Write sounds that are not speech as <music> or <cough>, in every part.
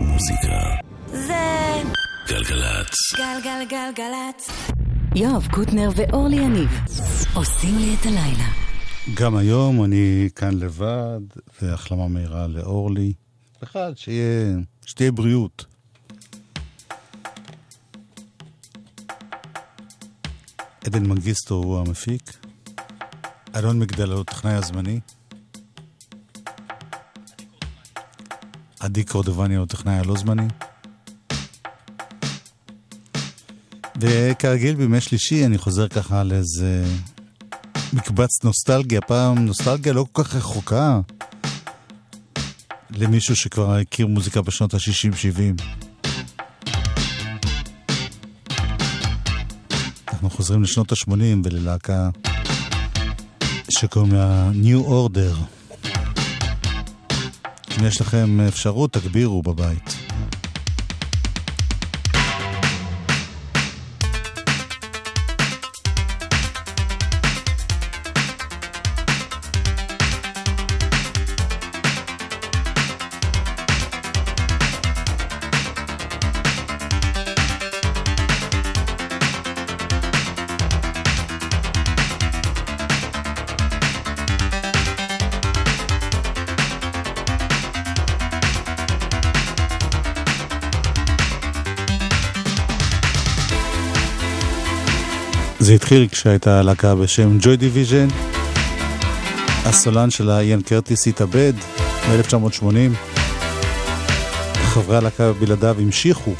מוזיקה. זה גלגלצ. גלגלגלגלצ. יואב קוטנר ואורלי יניב עושים לי את הלילה. גם היום אני כאן לבד, והחלמה מהירה לאורלי. בכלל, שיהיה, שתהיה בריאות. עדן מנגיסטו הוא המפיק. אלון מגדל הוא הטכנאי הזמני. עדי קורדובני הוא הטכנאי הלא זמני. וכרגיל בימי שלישי אני חוזר ככה לאיזה מקבץ נוסטלגיה, פעם נוסטלגיה לא כל כך רחוקה למישהו שכבר הכיר מוזיקה בשנות ה-60-70. אנחנו חוזרים לשנות ה-80 וללהקה שקוראים לה New Order. אם יש לכם אפשרות, תגבירו בבית. התחיל כשהייתה להקה בשם Joy Division. הסולן שלה, איין קרטיס, התאבד ב-1980. חברי הלהקה בלעדיו המשיכו.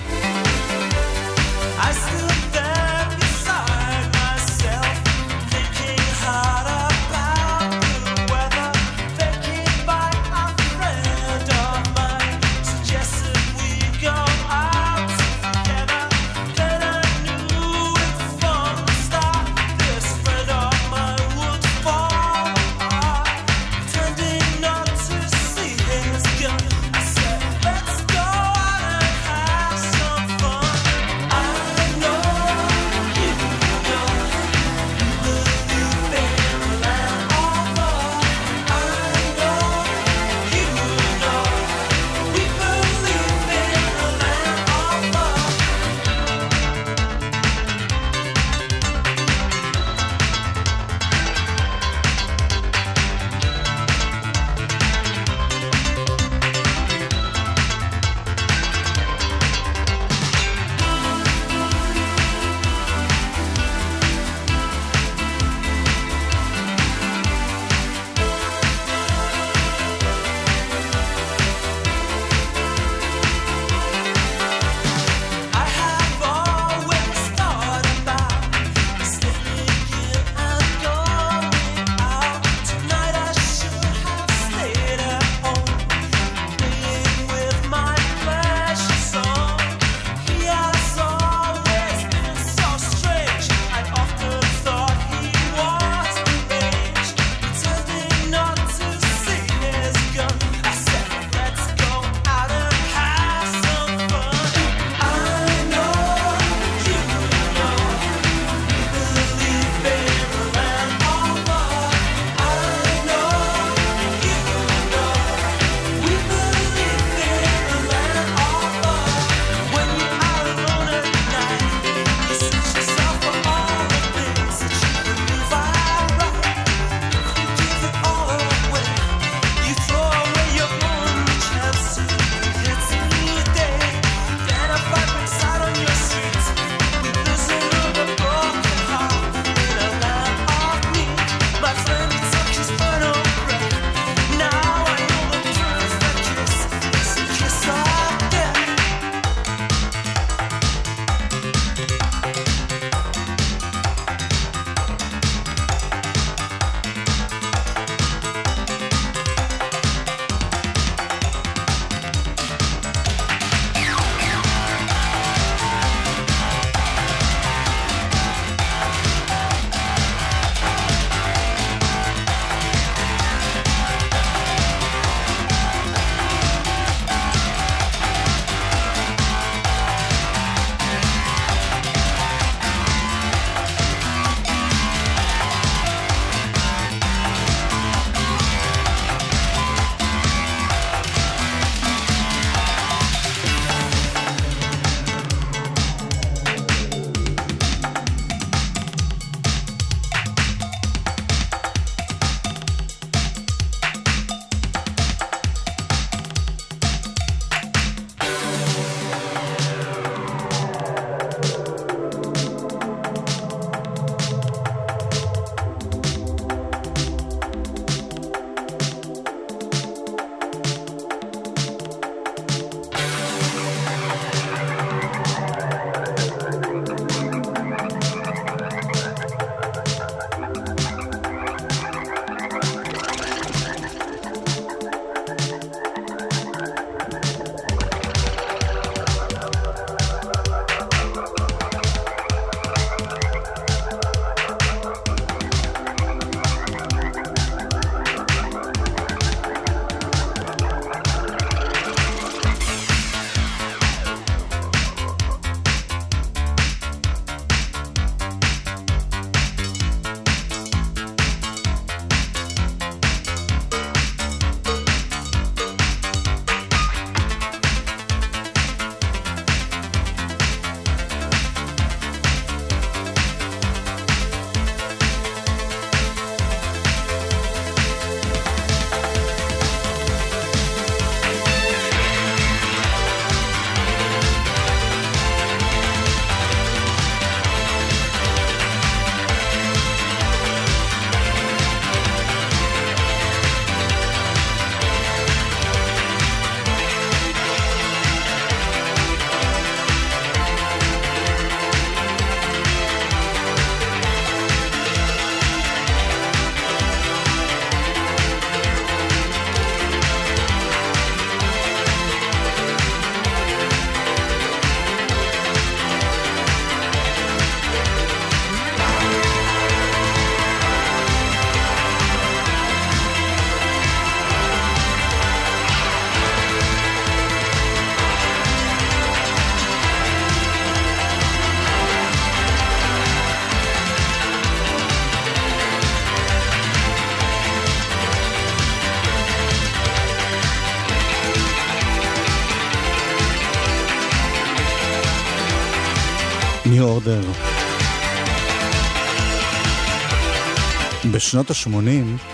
בשנות ה-80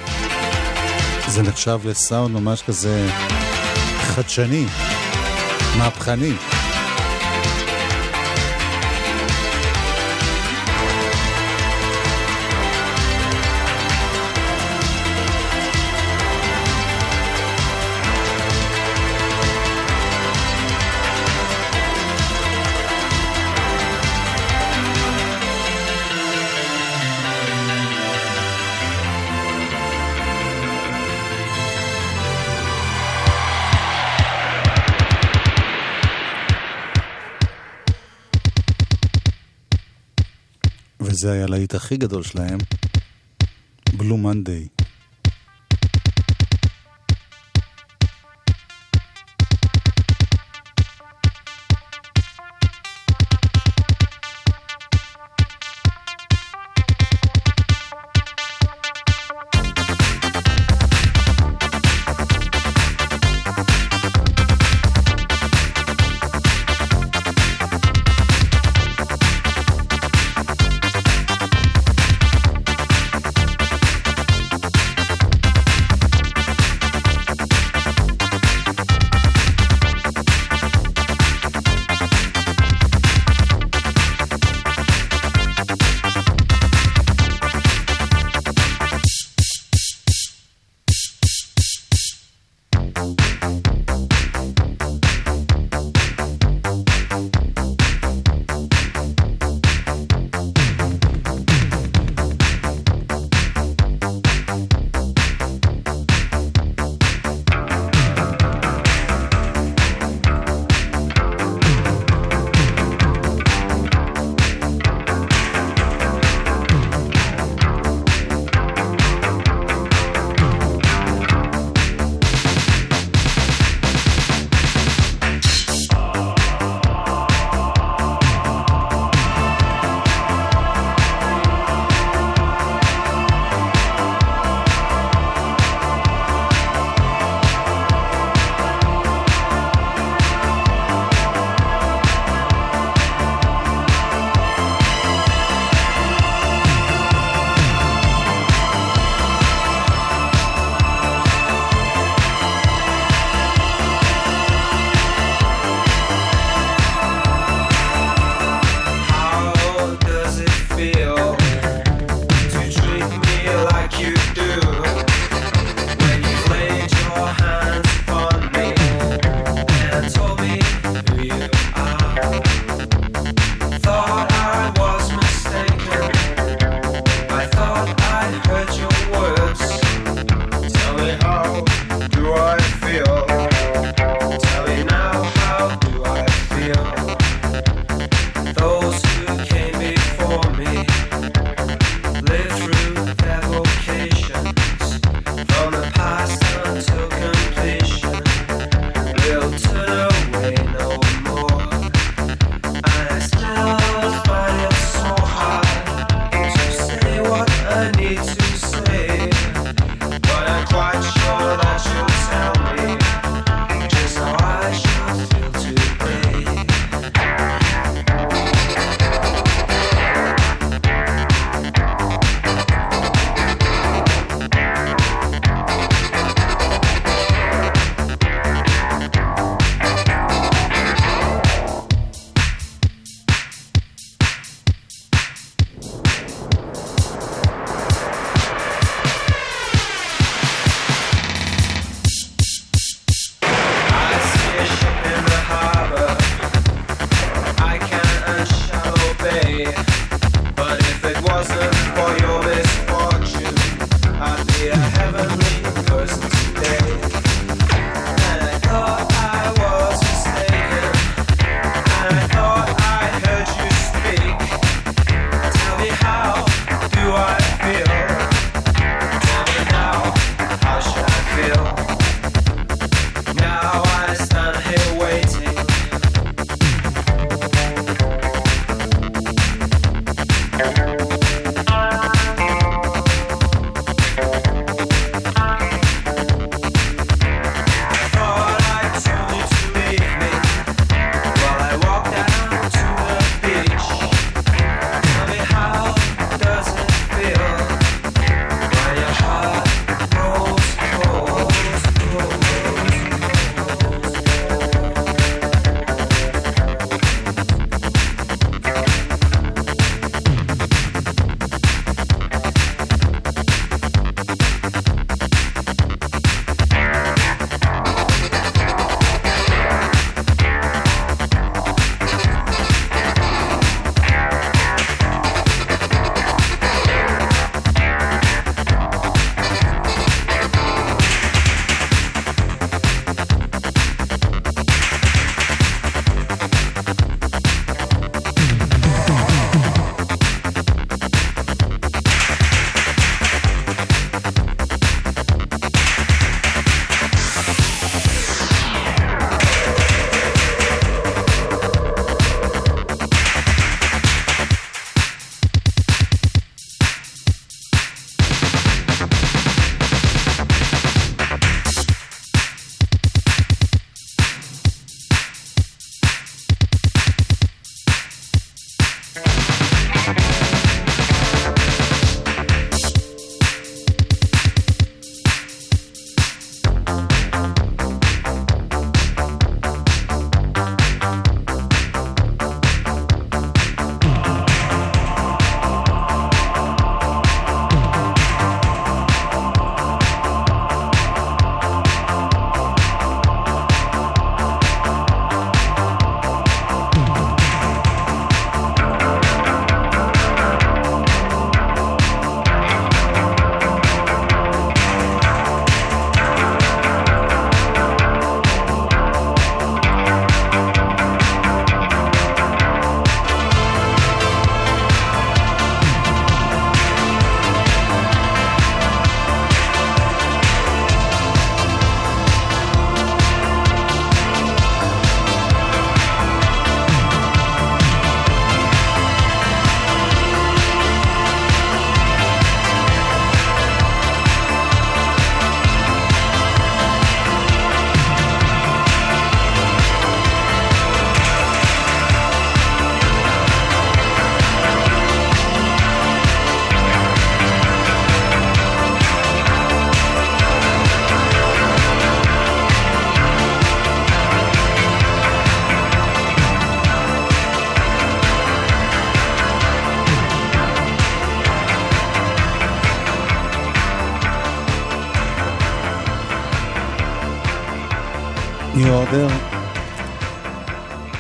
זה נחשב לסאונד ממש כזה חדשני, מהפכני. היה הלהיט הכי גדול שלהם, בלו מנדיי.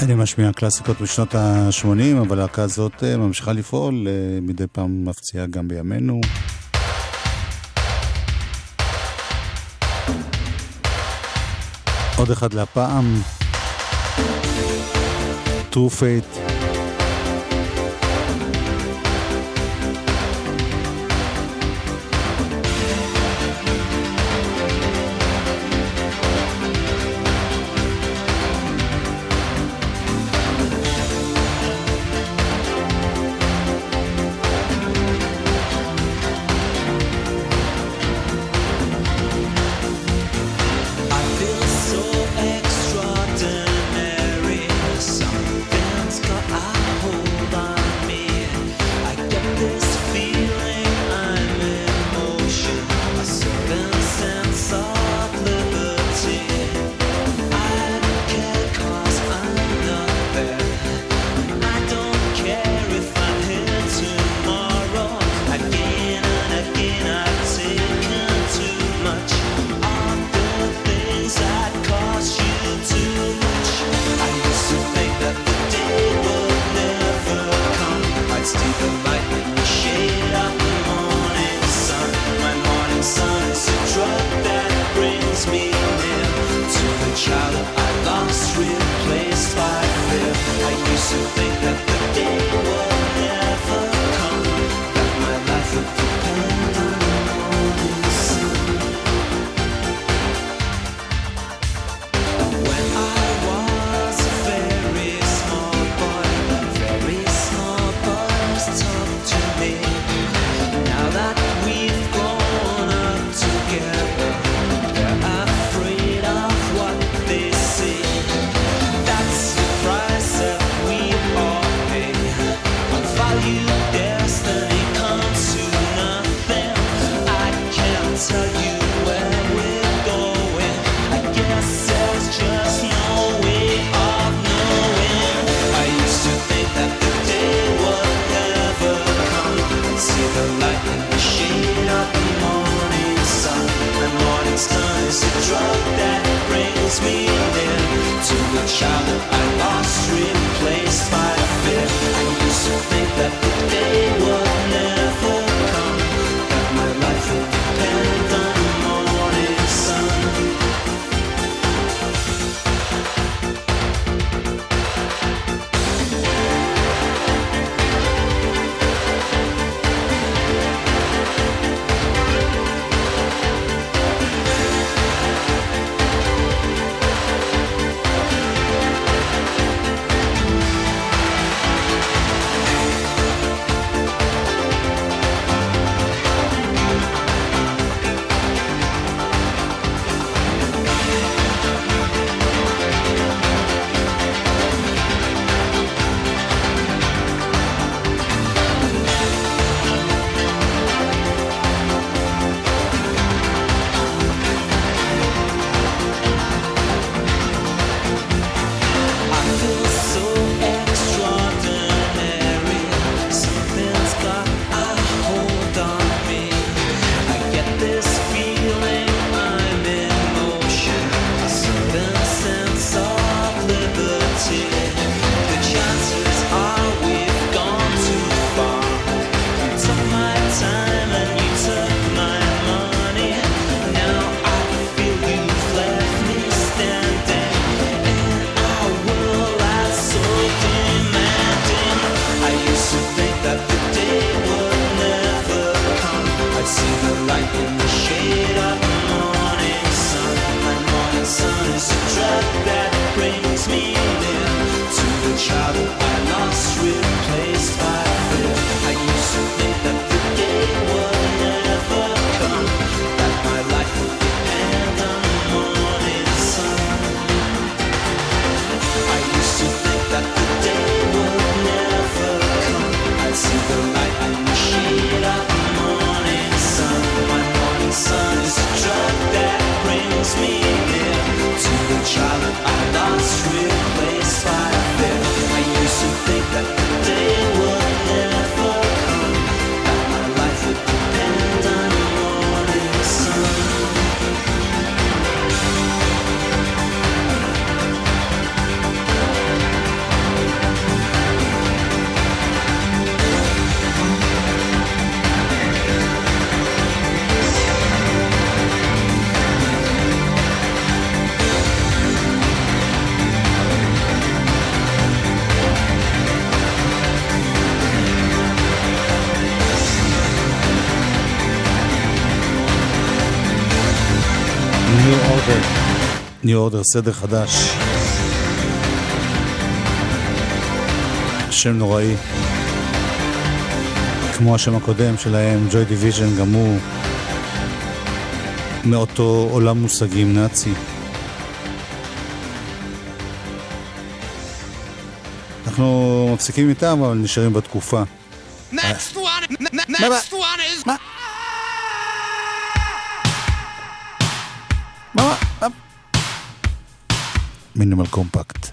אני משמיע קלאסיקות בשנות ה-80, אבל הלהקה הזאת אה, ממשיכה לפעול, אה, מדי פעם מפציעה גם בימינו. עוד אחד להפעם, True Fate. New Order, סדר חדש. שם נוראי. כמו השם הקודם שלהם, Joy Division, גם הוא מאותו עולם מושגים נאצי. אנחנו מפסיקים איתם, אבל נשארים בתקופה. Next אה. one, next one is... מה? מה? Minimal Compact.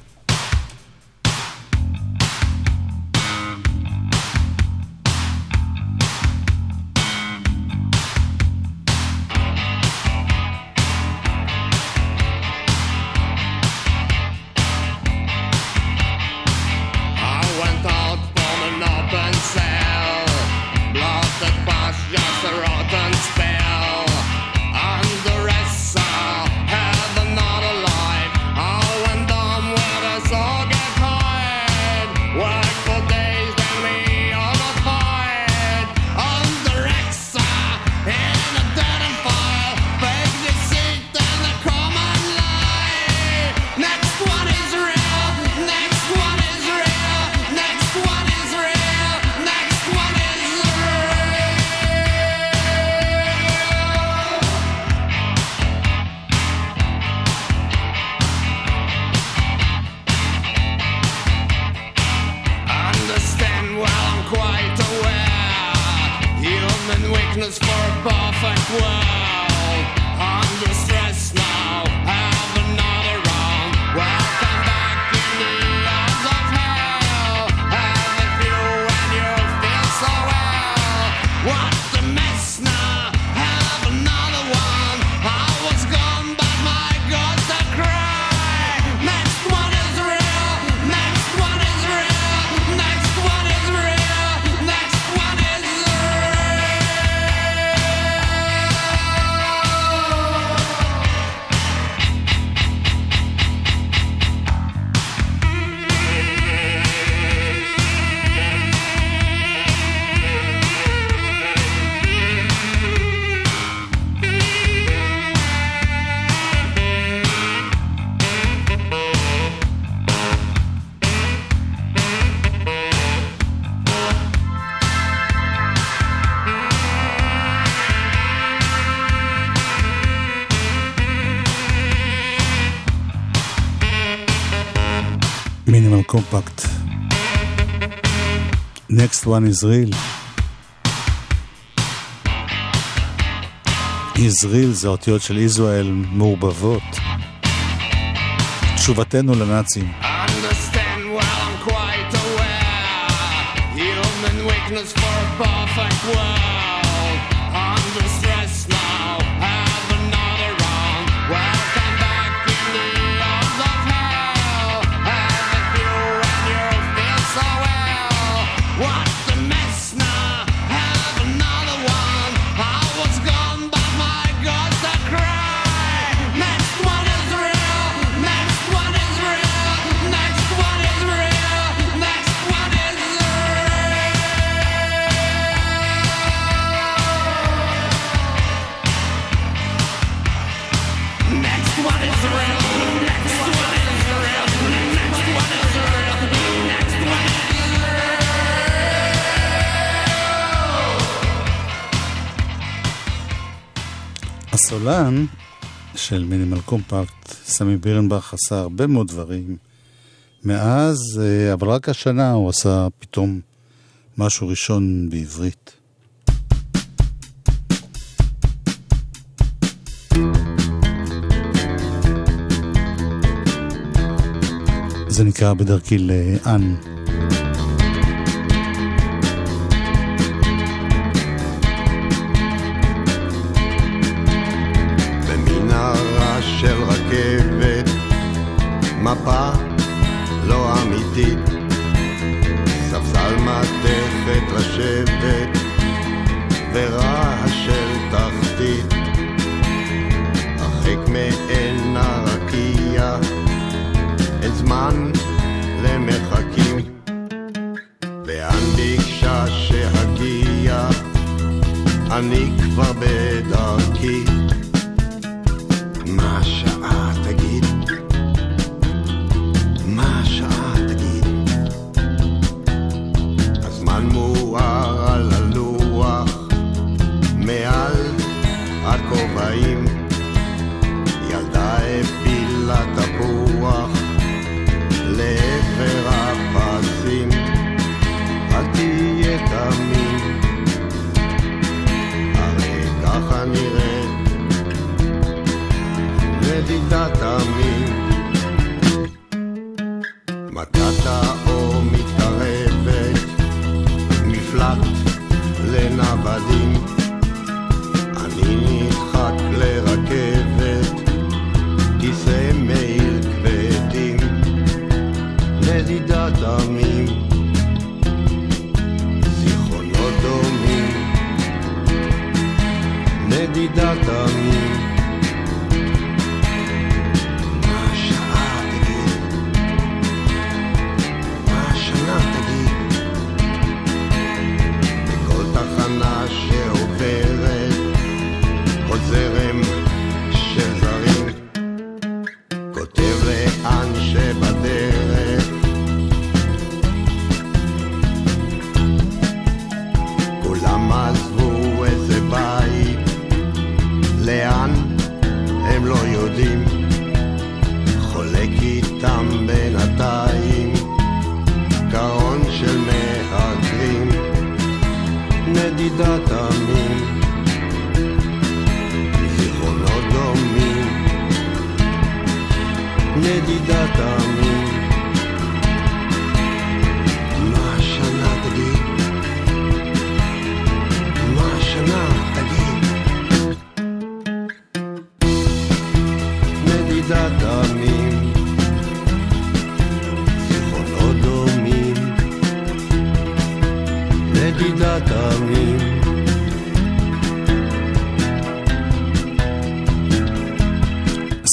Artifact. Next one is real. is real זה אותיות של איזואל מעורבבות. תשובתנו לנאצים. הסולן של מינימל קומפקט, סמי בירנבך, עשה הרבה מאוד דברים מאז, אה, אבל רק השנה הוא עשה פתאום משהו ראשון בעברית. זה נקרא בדרכי לאן.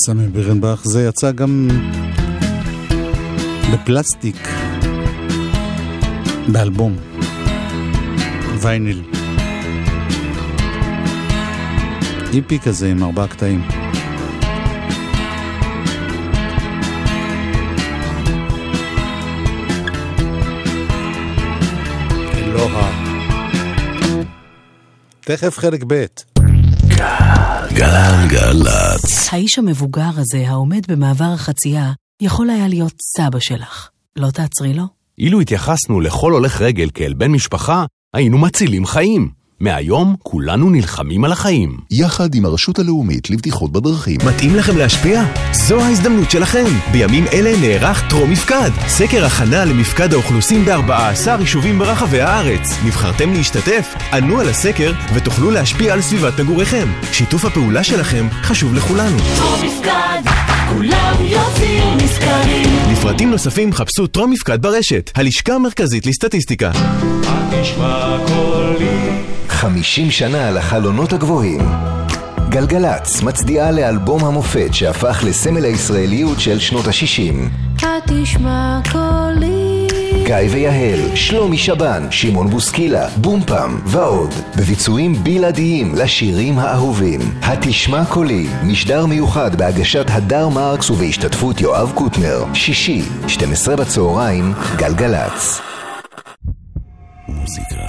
סמי בירנבך, זה יצא גם בפלסטיק, באלבום, וייניל. איפי כזה עם ארבעה קטעים. אלוה. תכף חלק ב'. גלגלצ. האיש המבוגר הזה העומד במעבר החצייה יכול היה להיות סבא שלך. לא תעצרי לו? אילו התייחסנו לכל הולך רגל כאל בן משפחה, היינו מצילים חיים. מהיום כולנו נלחמים על החיים. יחד עם הרשות הלאומית לבטיחות בדרכים. מתאים לכם להשפיע? זו ההזדמנות שלכם. בימים אלה נערך טרום מפקד. סקר הכנה למפקד האוכלוסין ב-14 יישובים ברחבי הארץ. נבחרתם להשתתף? ענו על הסקר ותוכלו להשפיע על סביבת מגוריכם. שיתוף הפעולה שלכם חשוב לכולנו. כולם יוצאים נשכרים. לפרטים נוספים חפשו טרום מפקד ברשת, הלשכה המרכזית לסטטיסטיקה. 50 שנה לחלונות הגבוהים. גלגלצ מצדיעה לאלבום המופת שהפך לסמל הישראליות של שנות ה-60. התשמע קולי. גיא ויהל, שלומי שבן, שמעון בוסקילה, בומפם ועוד, בביצועים בלעדיים לשירים האהובים. התשמע קולי, משדר מיוחד בהגשת הדר מרקס ובהשתתפות יואב קוטנר, שישי, 12 בצהריים, גלגלצ. מוזיקה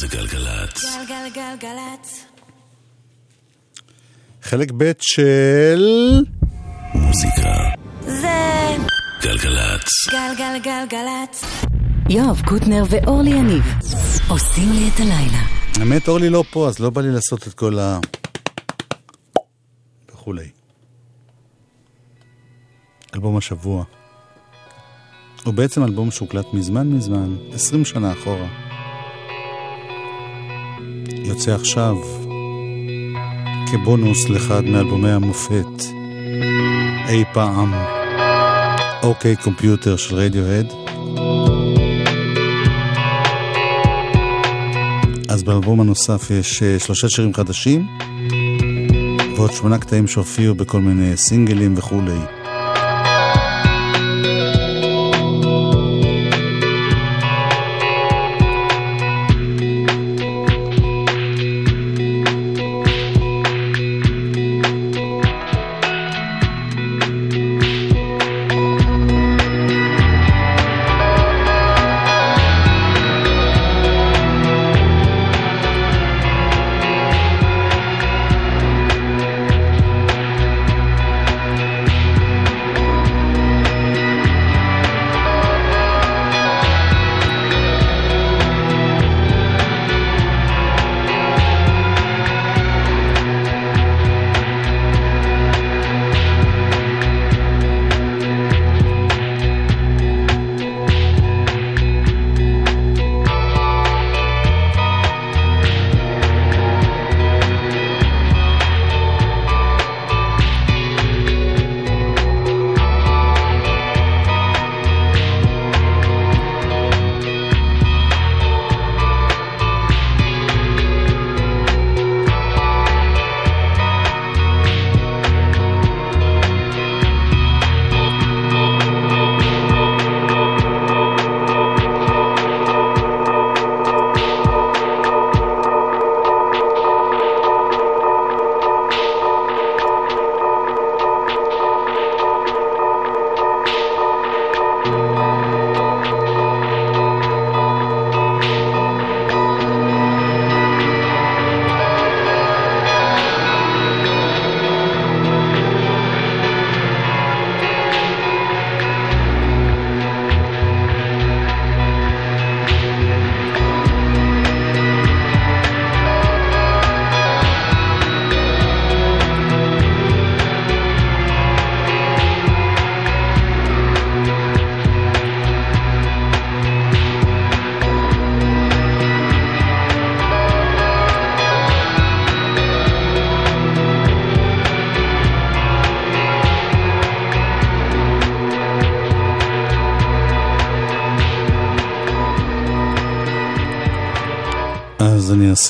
זה גלגלצ. גלגלגלגלצ. חלק ב' של... מוזיקה זה גלגלצ. גלגלגלגלצ. יואב קוטנר ואורלי יניב עושים לי את הלילה. האמת, אורלי לא פה, אז לא בא לי לעשות את כל ה... וכולי. אלבום השבוע. הוא בעצם אלבום שהוקלט מזמן מזמן, 20 שנה אחורה. יוצא עכשיו כבונוס לאחד מאלבומי המופת אי פעם. אוקיי קומפיוטר של רדיוהד. אז באלבום הנוסף יש אה, שלושה שירים חדשים ועוד שמונה קטעים שהופיעו בכל מיני סינגלים וכולי.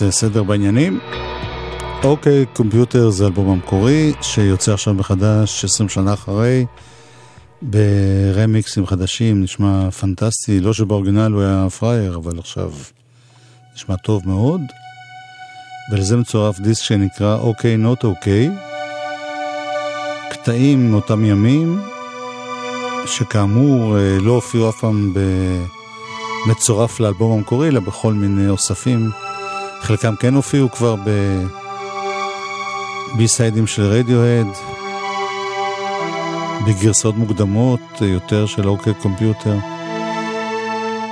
אני אעשה סדר בעניינים. אוקיי, קומפיוטר זה אלבום המקורי, שיוצא עכשיו מחדש 20 שנה אחרי, ברמיקסים חדשים, נשמע פנטסטי, לא שבאורגינל הוא היה פראייר, אבל עכשיו נשמע טוב מאוד. ולזה מצורף דיסק שנקרא אוקיי נוט אוקיי, קטעים מאותם ימים, שכאמור אה, לא הופיעו אף פעם במצורף לאלבום המקורי, אלא בכל מיני אוספים. חלקם כן הופיעו כבר ב... בי-סיידים של רדיוהד, בגרסאות מוקדמות יותר של אוקיי קומפיוטר,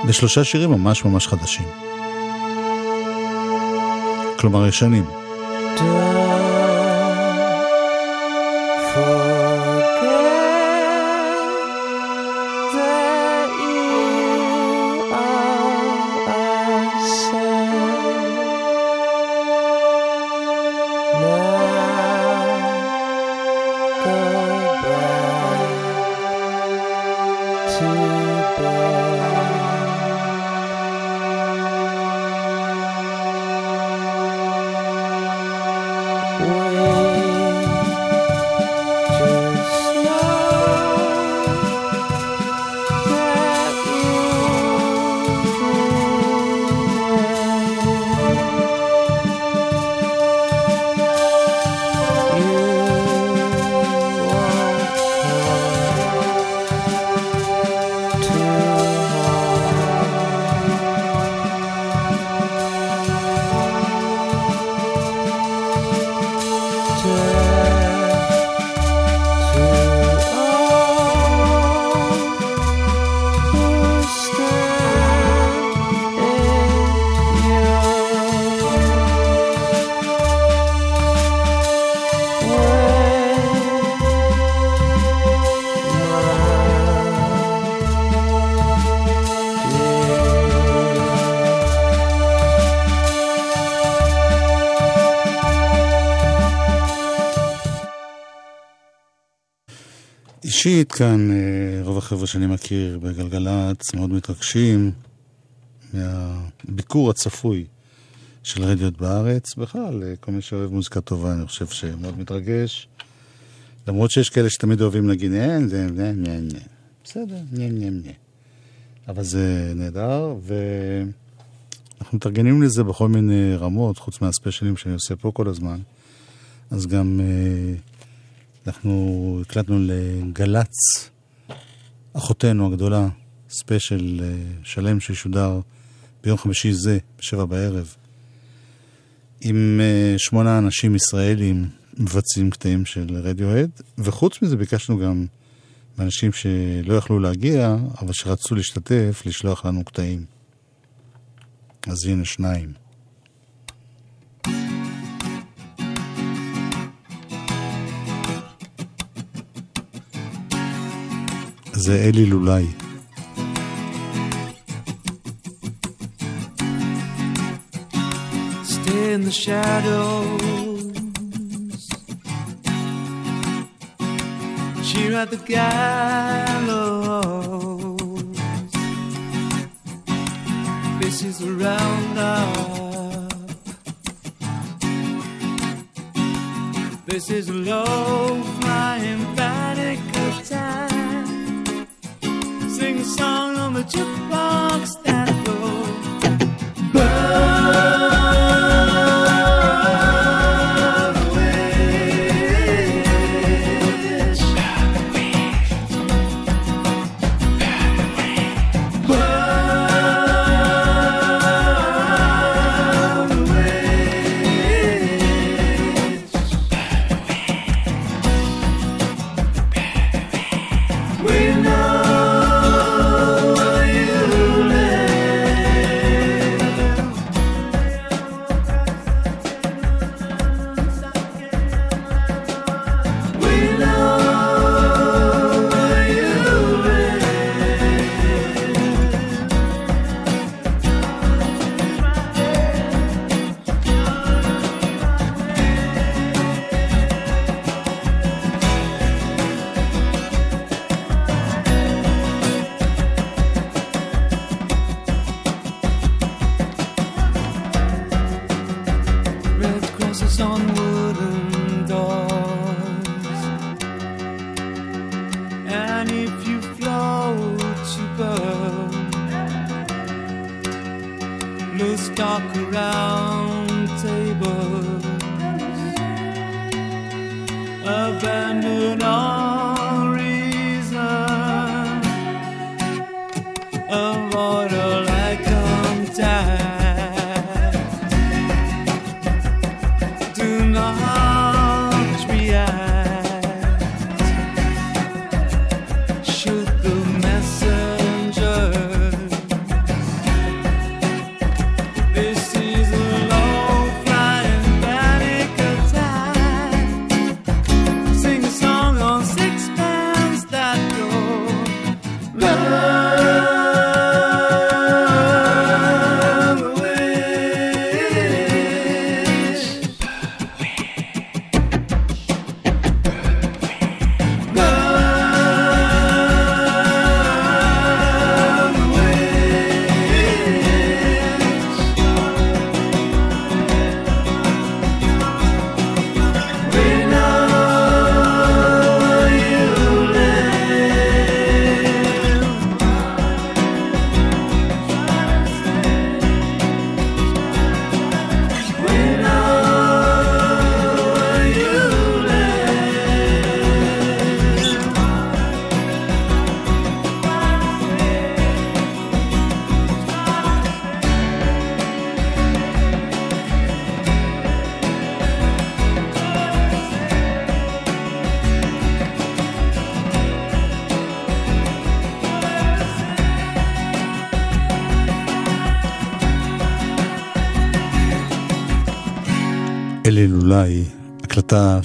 ושלושה שירים ממש ממש חדשים. כלומר ישנים. כאן, אה, רוב החבר'ה שאני מכיר בגלגלצ מאוד מתרגשים מהביקור הצפוי של רדיוט בארץ. בכלל, אה, כל מי שאוהב מוזיקה טובה, אני חושב שמאוד מתרגש. למרות שיש כאלה שתמיד אוהבים להגיד, אין, זה, נה, נה, נה. בסדר, נה, נה, נה. אבל זה נהדר, ואנחנו מתארגנים לזה בכל מיני רמות, חוץ מהספיישלים שאני עושה פה כל הזמן. אז גם... אה, אנחנו הקלטנו לגל"צ, אחותנו הגדולה, ספיישל אה, שלם שישודר ביום חמישי זה, בשבע בערב, עם אה, שמונה אנשים ישראלים מבצעים קטעים של רדיוהד, וחוץ מזה ביקשנו גם מאנשים שלא יכלו להגיע, אבל שרצו להשתתף, לשלוח לנו קטעים. אז הנה שניים. זה אלי לולאי. Stay in the shadows. Cheer at the gallows. This is the roundup. This is a low flying panic attack. Sing a song on the jukebox that goes. Burn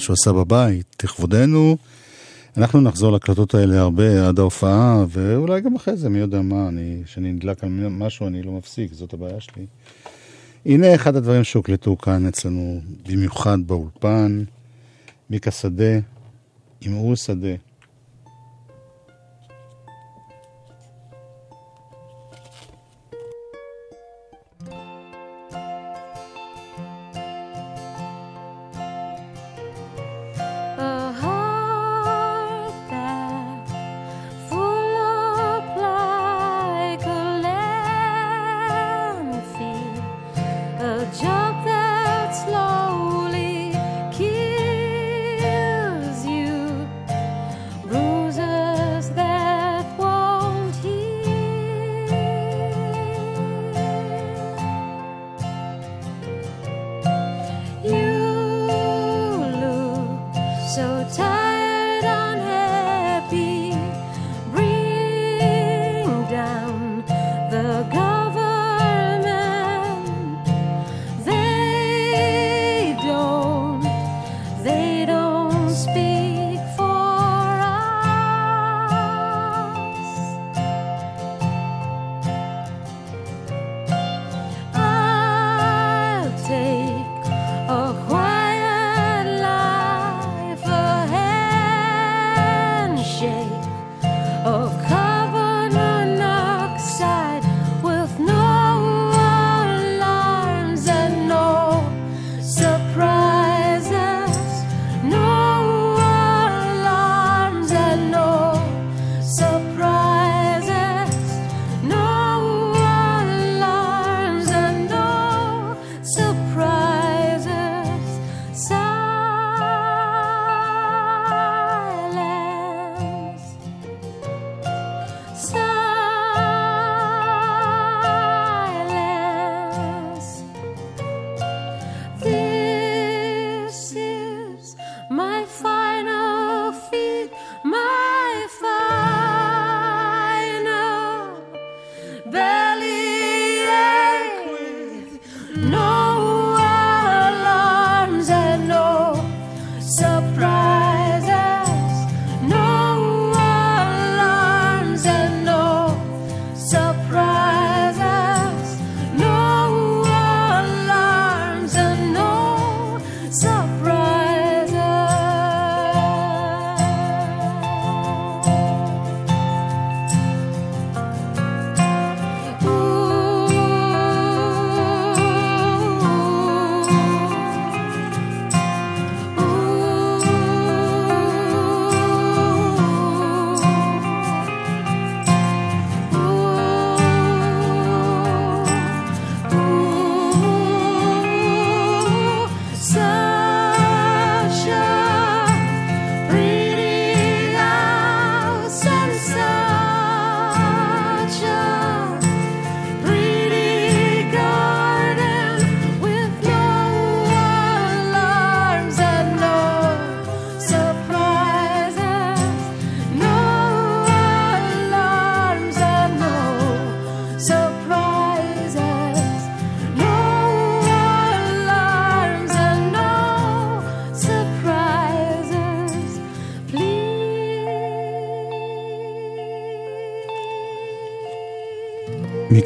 שהוא עשה בבית, לכבודנו. אנחנו נחזור להקלטות האלה הרבה עד ההופעה, ואולי גם אחרי זה, מי יודע מה, אני, כשאני נדלק על משהו אני לא מפסיק, זאת הבעיה שלי. הנה אחד הדברים שהוקלטו כאן אצלנו, במיוחד באולפן, מיקה שדה, עם אור שדה. just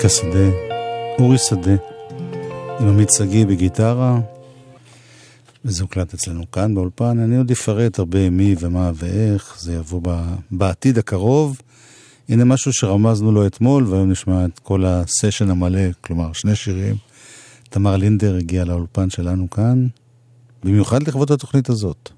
מיקה שדה, אורי שדה, עם עמית שגיא בגיטרה, וזה הוקלט אצלנו כאן באולפן. אני עוד אפרט הרבה מי ומה ואיך, זה יבוא ב- בעתיד הקרוב. הנה משהו שרמזנו לו אתמול, והיום נשמע את כל הסשן המלא, כלומר שני שירים. תמר לינדר הגיעה לאולפן שלנו כאן, במיוחד לכבוד התוכנית הזאת.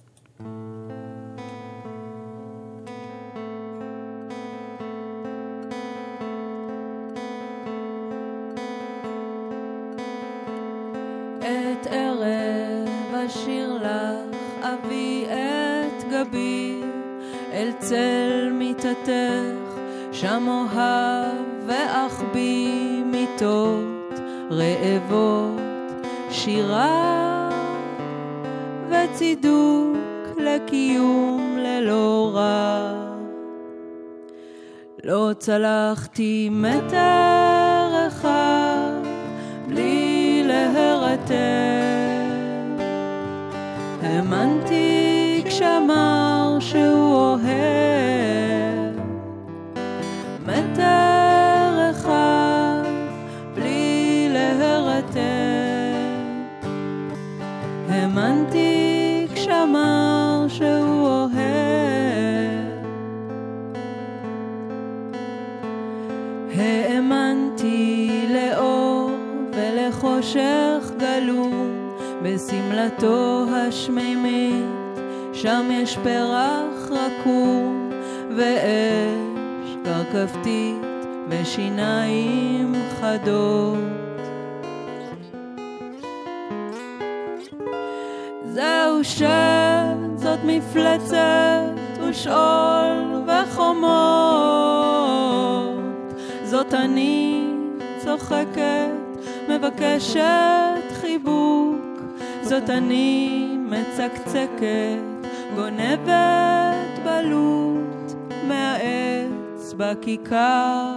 גונבת בלוט מהעץ בכיכר.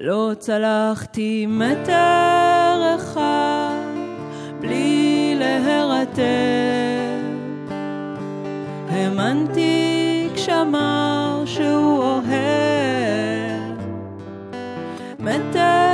לא צלחתי מטר אחד בלי להירטב. האמנתי כשאמר שהוא אוהב. מטר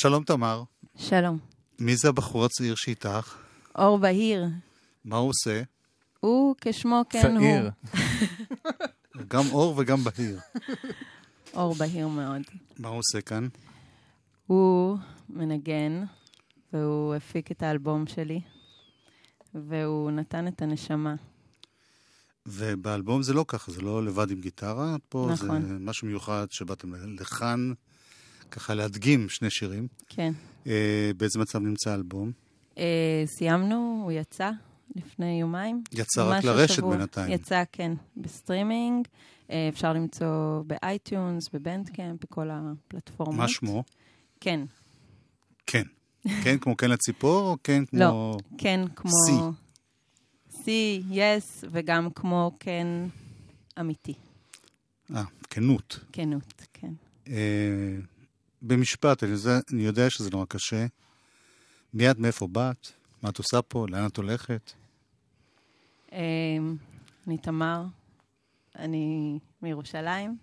שלום תמר, שלום. מי זה הבחור הצעיר שאיתך? אור בהיר. מה הוא עושה? הוא כשמו כן הוא. פעיר. <laughs> גם אור וגם בהיר. <laughs> אור בהיר מאוד. מה הוא עושה כאן? הוא מנגן, והוא הפיק את האלבום שלי, והוא נתן את הנשמה. ובאלבום זה לא ככה, זה לא לבד עם גיטרה, פה זה נכון. משהו מיוחד שבאתם לכאן, ככה להדגים שני שירים. כן. אה, באיזה מצב נמצא האלבום? אה, סיימנו, הוא יצא לפני יומיים. יצא רק לרשת השבוע. בינתיים. יצא, כן, בסטרימינג. אה, אפשר למצוא ב iTunes, ב Bandcamp, בכל הפלטפורמות. מה שמו? כן. כן. <laughs> כן כמו קן לציפור, או כן כמו... לא, כן כמו... Sí. Sí, yes, וגם כמו כן אמיתי. אה, כנות. כנות, כן. אה, במשפט, אני יודע, אני יודע שזה נורא קשה. מי את, מאיפה באת? מה את עושה פה? לאן את הולכת? אה, אני תמר, אני מירושלים.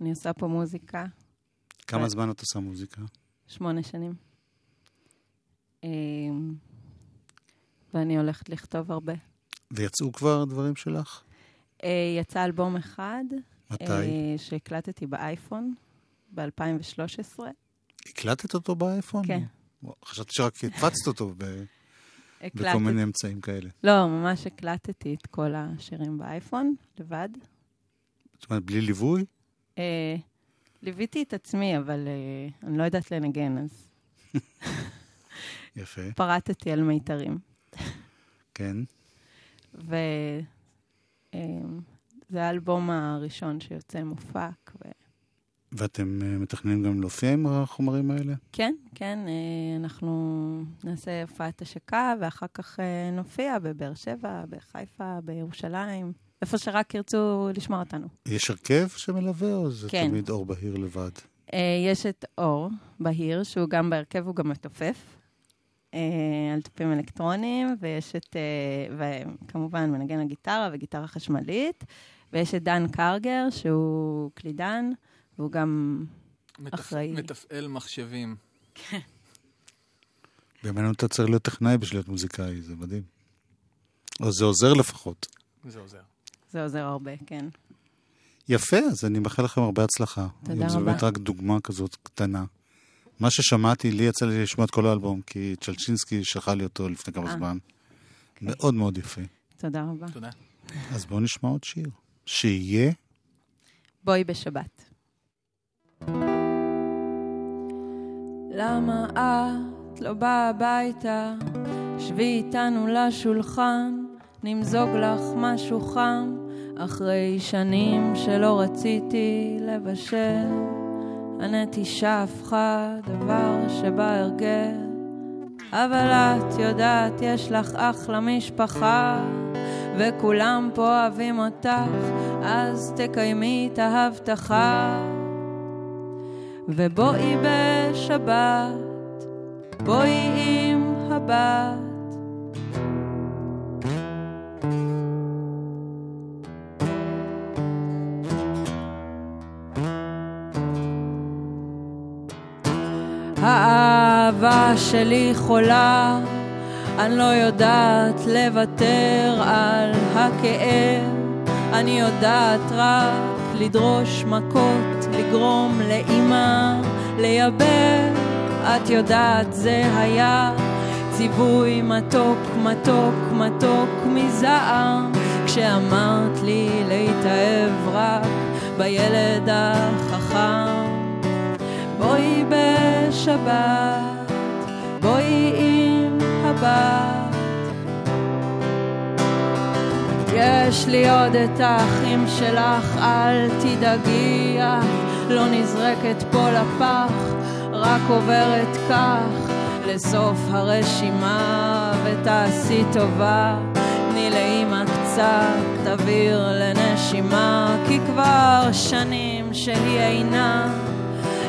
אני עושה פה מוזיקה כמה ו- זמן את עושה מוזיקה? שמונה שנים. אה, ואני הולכת לכתוב הרבה. ויצאו כבר דברים שלך? אה, יצא אלבום אחד, מתי? אה, שהקלטתי באייפון ב-2013. הקלטת אותו באייפון? כן. חשבתי שרק הפצת אותו ב... בכל הקלטתי. מיני אמצעים כאלה. לא, ממש הקלטתי את כל השירים באייפון, לבד. זאת אומרת, בלי ליווי? אה, ליוויתי את עצמי, אבל אה, אני לא יודעת לנגן, אז <laughs> יפה, פרטתי על מיתרים. כן. וזה האלבום הראשון שיוצא מופק, ו... ואתם אה, מתכננים גם להופיע עם החומרים האלה? כן, כן, אה, אנחנו נעשה הופעת השקה, ואחר כך אה, נופיע בבאר שבע, בחיפה, בירושלים, איפה שרק ירצו לשמוע אותנו. יש הרכב שמלווה, או זה כן. תמיד אור בהיר לבד? יש את אור בהיר, שהוא גם בהרכב, הוא גם מתופף, על תופים אלקטרוניים, ויש את, וכמובן, מנגן הגיטרה וגיטרה חשמלית, ויש את דן קרגר, שהוא קלידן, והוא גם מתפ- אחראי. מתפעל מחשבים. בימינו אתה צריך להיות טכנאי בשביל להיות מוזיקאי, זה מדהים. או זה עוזר לפחות. זה עוזר. זה עוזר הרבה, כן. יפה, אז אני מאחל לכם הרבה הצלחה. תודה זו רבה. באמת רק דוגמה כזאת קטנה. מה ששמעתי, לי יצא לי לשמוע את כל האלבום, כי צ'לצ'ינסקי שלחה לי אותו לפני כמה אה. זמן. מאוד מאוד יפה. תודה רבה. תודה. אז בואו נשמע עוד שיר. שיהיה בואי בשבת. למה את לא באה הביתה? שבי איתנו לשולחן, נמזוג לך משהו חם, אחרי שנים שלא רציתי לבשל. הנטישה הפכה דבר שבהרגל, אבל את יודעת, יש לך אחלה משפחה, וכולם פה אוהבים אותך, אז תקיימי את ההבטחה. ובואי בשבת, בואי עם הבת. האהבה שלי חולה, אני לא יודעת לוותר על הכאב, אני יודעת רק לדרוש מכות, לגרום לאימא לייבב. את יודעת זה היה ציווי מתוק, מתוק, מתוק מזעם, כשאמרת לי להתאהב רק בילד החכם. בואי בשבת, בואי עם הבת. יש לי עוד את האחים שלך, אל תדאגי, את לא נזרקת פה לפח, רק עוברת כך לסוף הרשימה, ותעשי טובה, תני לאמא קצת אוויר לנשימה, כי כבר שנים שהיא אינה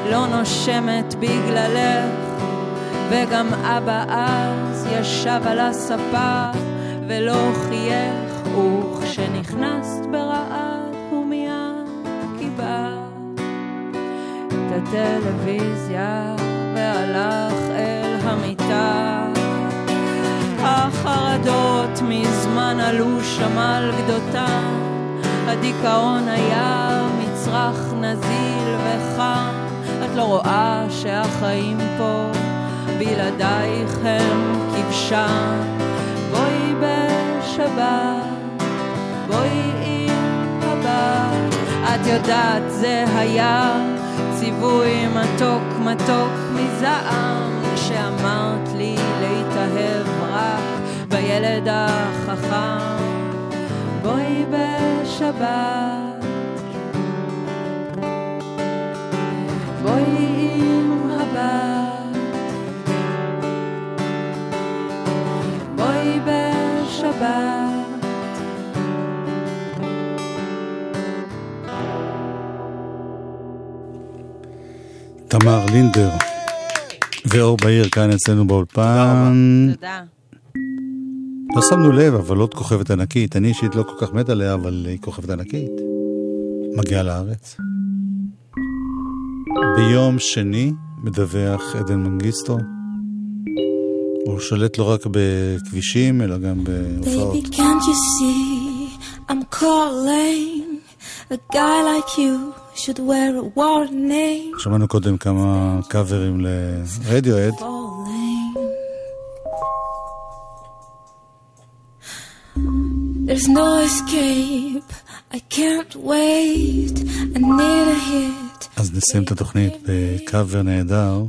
לא נושמת בגללך, וגם אבא אז ישב על הספה ולא חייך, וכשנכנסת ברעד את הטלוויזיה והלך אל המיטה. החרדות מזמן עלו שם על גדותן, הדיכאון היה מצרך נזיל וחם. את לא רואה שהחיים פה בלעדייך הם כבשן. בואי בשבת, בואי עם הבת. את יודעת זה היה ציווי מתוק מתוק מזעם, כשאמרת לי להתאהב רק בילד החכם. בואי בשבת. בואי עם הבת, בואי בשבת. תמר לינדר ואור בהיר כאן אצלנו באולפן. תודה. לא שמנו לב, אבל עוד כוכבת ענקית. אני אישית לא כל כך מת עליה, אבל היא כוכבת ענקית. מגיעה לארץ. ביום שני מדווח עדן מנגיסטו. הוא שולט לא רק בכבישים, אלא גם בהופעות. Baby, can't you see I'm calling? A guy like you should wear a warning. שמענו קודם כמה קאברים לרדיואד. There's no escape. I can't wait. I need a hit. אז נסיים את התוכנית בקאבר נהדר.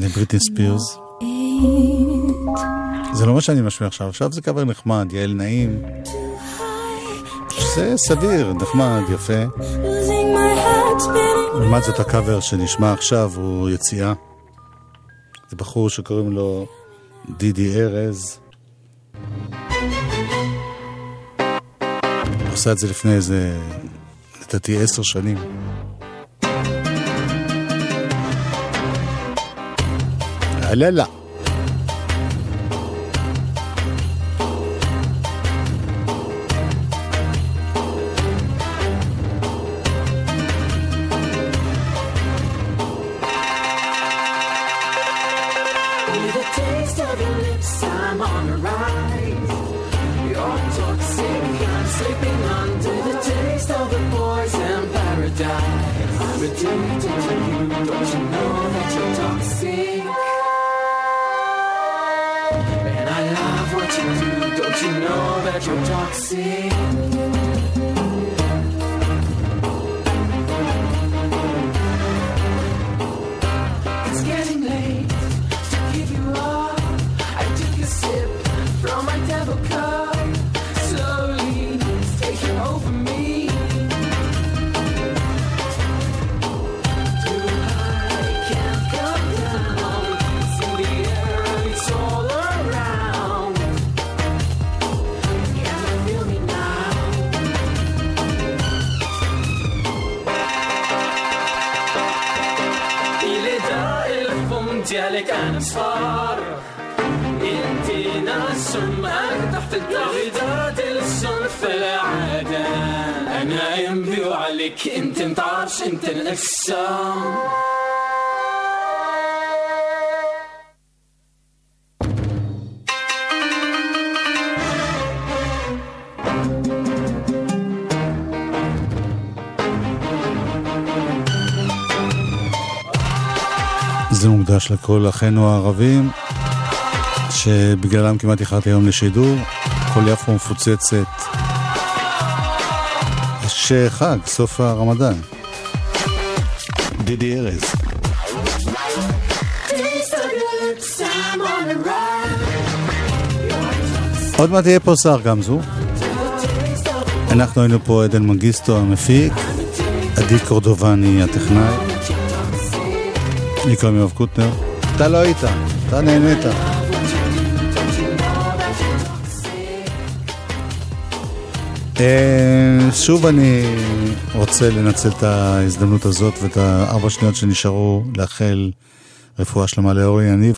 לבריטני ספירס. זה לא מה שאני משמיע עכשיו, עכשיו זה קאבר נחמד, יעל נעים. זה סביר, נחמד, יפה. לעומת זאת הקאבר שנשמע עכשיו הוא יציאה. זה בחור שקוראים לו דידי ארז. הוא עשה את זה לפני איזה, לדעתי עשר שנים. With לכל אחינו הערבים, שבגללם כמעט איחרתי היום לשידור. כל יפו מפוצצת. יש חג, סוף הרמדאן. דידי ארז. עוד מעט יהיה פה שר גמזו. אנחנו היינו פה עדן מנגיסטו המפיק, עדי קורדובני הטכנאי. לי קוראים יואב קוטנר. אתה לא היית, אתה נהנית. אה, שוב אני רוצה לנצל את ההזדמנות הזאת ואת הארבע שניות שנשארו לאחל רפואה שלמה לאורי יניב,